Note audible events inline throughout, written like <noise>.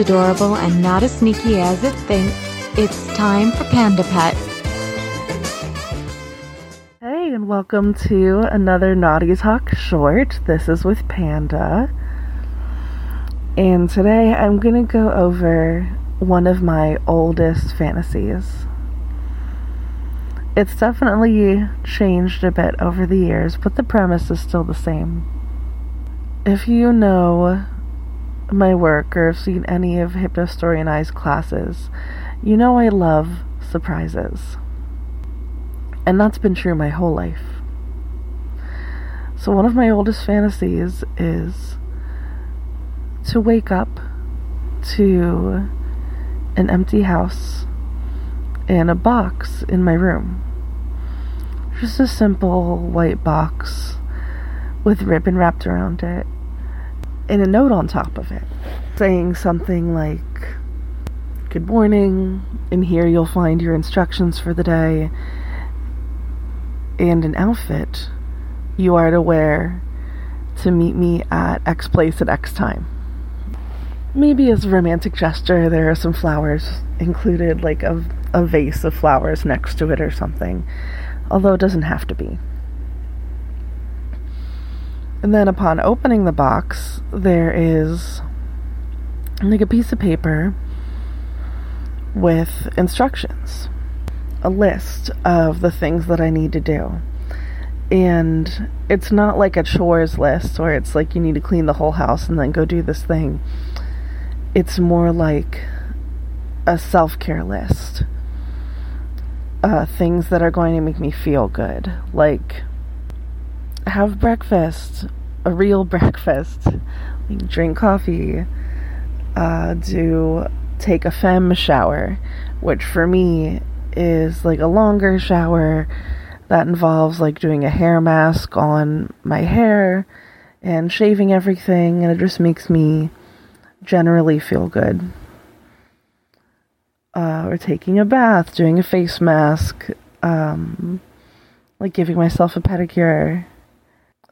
adorable and not as sneaky as it thinks. It's time for Panda Pet. Hey, and welcome to another Naughty Talk short. This is with Panda. And today I'm going to go over one of my oldest fantasies. It's definitely changed a bit over the years, but the premise is still the same. If you know my work or have seen any of Hypnostory and I's classes, you know I love surprises. And that's been true my whole life. So, one of my oldest fantasies is to wake up to an empty house and a box in my room. Just a simple white box with ribbon wrapped around it and a note on top of it saying something like, Good morning, in here you'll find your instructions for the day and an outfit you are to wear to meet me at X place at X time. Maybe as a romantic gesture, there are some flowers included, like a, a vase of flowers next to it or something, although it doesn't have to be. And then upon opening the box, there is like a piece of paper with instructions, a list of the things that I need to do. And it's not like a chores list where it's like you need to clean the whole house and then go do this thing. It's more like a self care list. Uh, things that are going to make me feel good. Like have breakfast, a real breakfast, like drink coffee, uh, do take a fem shower, which for me is like a longer shower that involves like doing a hair mask on my hair and shaving everything, and it just makes me generally feel good. Uh, or taking a bath, doing a face mask, um, like giving myself a pedicure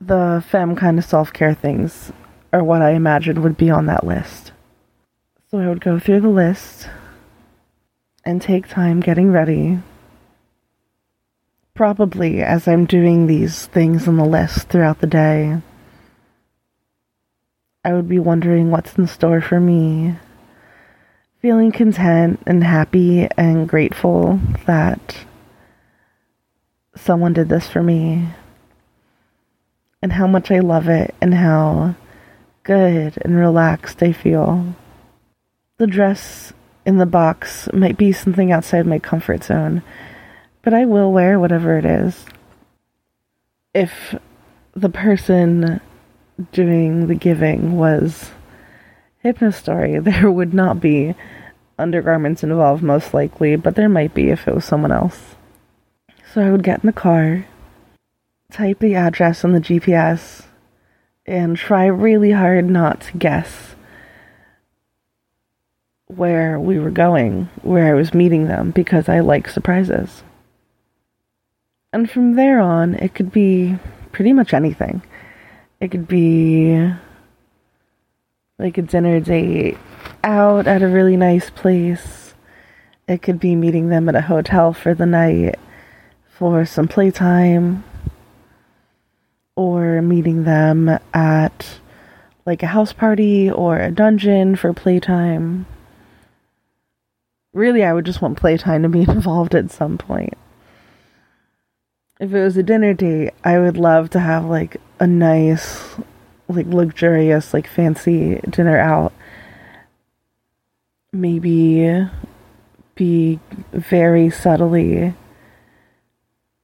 the femme kind of self care things are what I imagined would be on that list. So I would go through the list and take time getting ready. Probably as I'm doing these things on the list throughout the day, I would be wondering what's in store for me. Feeling content and happy and grateful that someone did this for me and how much I love it and how good and relaxed I feel. The dress in the box might be something outside my comfort zone, but I will wear whatever it is. If the person doing the giving was Hypnostory, <laughs> there would not be undergarments involved, most likely, but there might be if it was someone else. So I would get in the car type the address on the GPS and try really hard not to guess where we were going, where I was meeting them, because I like surprises. And from there on, it could be pretty much anything. It could be like a dinner date out at a really nice place. It could be meeting them at a hotel for the night for some playtime or meeting them at like a house party or a dungeon for playtime. Really, I would just want playtime to be <laughs> involved at some point. If it was a dinner date, I would love to have like a nice, like luxurious, like fancy dinner out. Maybe be very subtly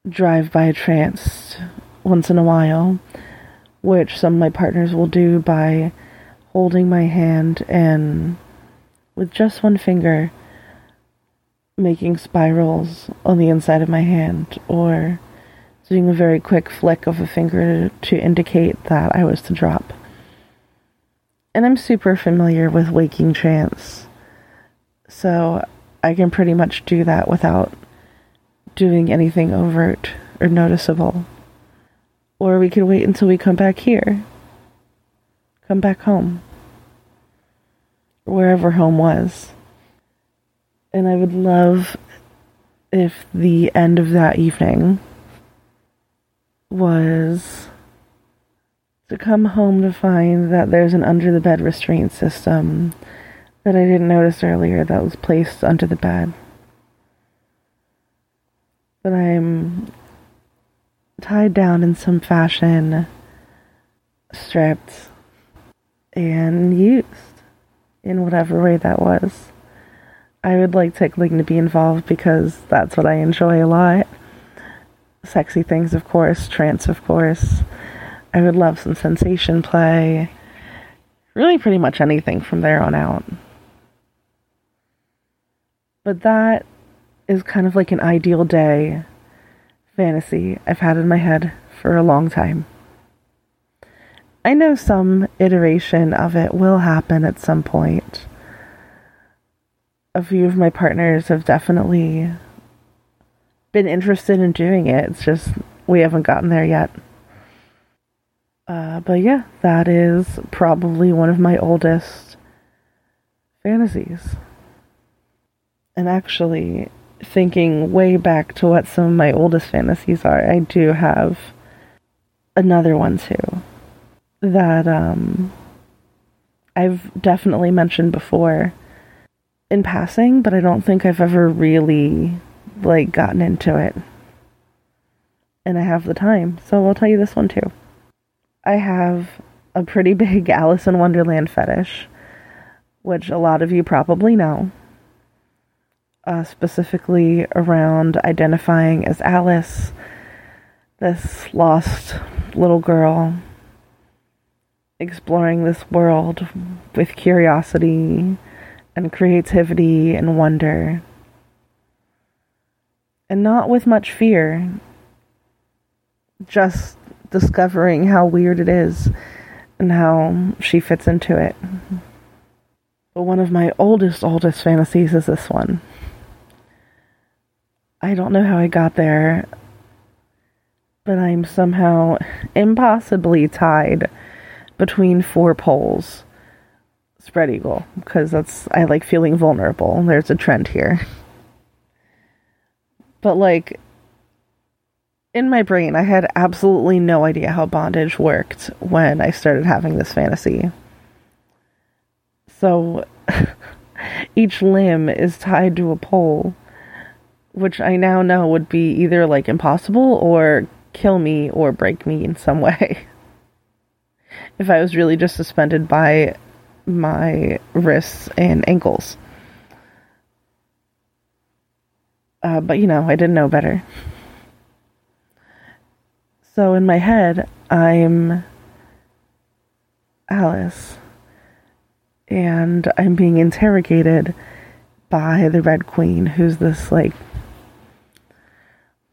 drive by a trance once in a while, which some of my partners will do by holding my hand and with just one finger making spirals on the inside of my hand or doing a very quick flick of a finger to indicate that I was to drop. And I'm super familiar with waking trance, so I can pretty much do that without doing anything overt or noticeable. Or we could wait until we come back here. Come back home. wherever home was. And I would love if the end of that evening was to come home to find that there's an under the bed restraint system that I didn't notice earlier that was placed under the bed. That I'm tied down in some fashion, stripped, and used in whatever way that was. I would like tickling to be involved because that's what I enjoy a lot. Sexy things, of course, trance, of course. I would love some sensation play. Really, pretty much anything from there on out. But that is kind of like an ideal day fantasy I've had in my head for a long time. I know some iteration of it will happen at some point. A few of my partners have definitely been interested in doing it. It's just we haven't gotten there yet. Uh, but yeah, that is probably one of my oldest fantasies. And actually, thinking way back to what some of my oldest fantasies are, I do have another one too that um, I've definitely mentioned before in passing, but I don't think I've ever really like gotten into it. And I have the time, so I'll tell you this one too. I have a pretty <laughs> big Alice in Wonderland fetish, which a lot of you probably know. Uh, specifically around identifying as Alice, this lost little girl exploring this world with curiosity and creativity and wonder. And not with much fear, just discovering how weird it is and how she fits into it. But one of my oldest, oldest fantasies is this one. I don't know how I got there, but I'm somehow impossibly tied between four poles. Spread eagle, because that's, I like feeling vulnerable. There's a trend here. But like, in my brain, I had absolutely no idea how bondage worked when I started having this fantasy. So, <laughs> each limb is tied to a pole, which I now know would be either like impossible or kill me or break me in some <laughs> way. if I was really just suspended by my wrists and ankles. Uh, but you know, I didn't know better. So in my head, I'm Alice. And I'm being interrogated by the Red Queen, who's this like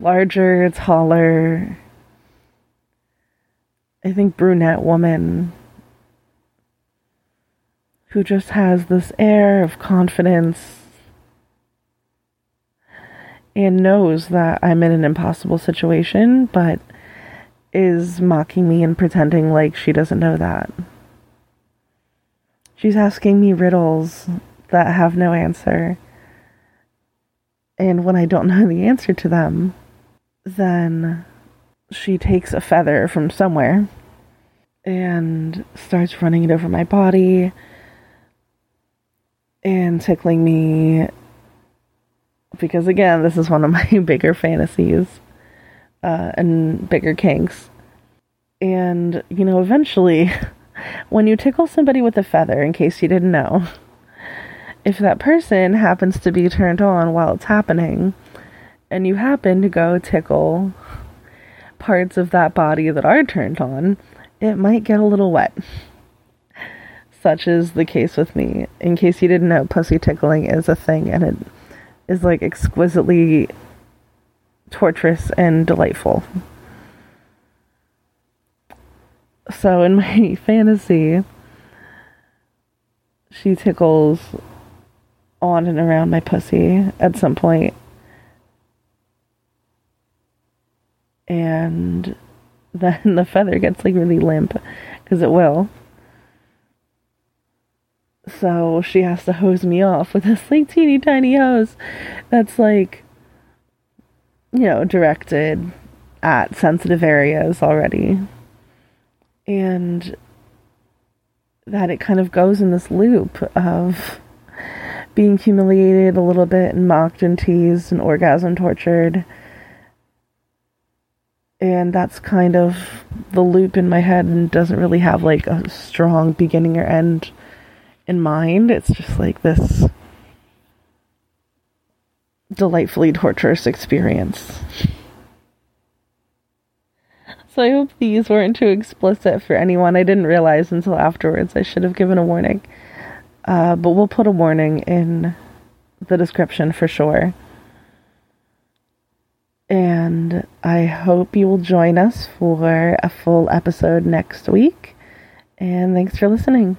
larger, taller, I think, brunette woman who just has this air of confidence and knows that I'm in an impossible situation, but is mocking me and pretending like she doesn't know that. She's asking me riddles that have no answer. And when I don't know the answer to them, then she takes a feather from somewhere and starts running it over my body and tickling me. Because again this is one of my <laughs> bigger fantasies uh, and bigger kinks. And you know eventually <laughs> when you tickle somebody with a feather in case you didn't know if that person happens to be turned on while it's happening and you happen to go tickle parts of that body that are turned on, it might get a little wet. Such is the case with me. In case you didn't know, pussy tickling is a thing and it is like exquisitely torturous and delightful. So in my <laughs> fantasy, she tickles on and around my pussy at some point and then <laughs> the feather gets like really limp because it will. So she has to hose me off with this like teeny tiny hose that's like, you know, directed at sensitive areas already. And that it kind of goes in this loop of being humiliated a little bit and mocked and teased and orgasm tortured. And that's kind of the loop in my head and doesn't really have like a strong beginning or end in mind. It's just like this delightfully torturous experience. So I hope these weren't too explicit for anyone. I didn't realize until afterwards. I should have given a warning. Uh, but we'll put a warning in the description for sure. And I hope you will join us for a full episode next week. And thanks for listening.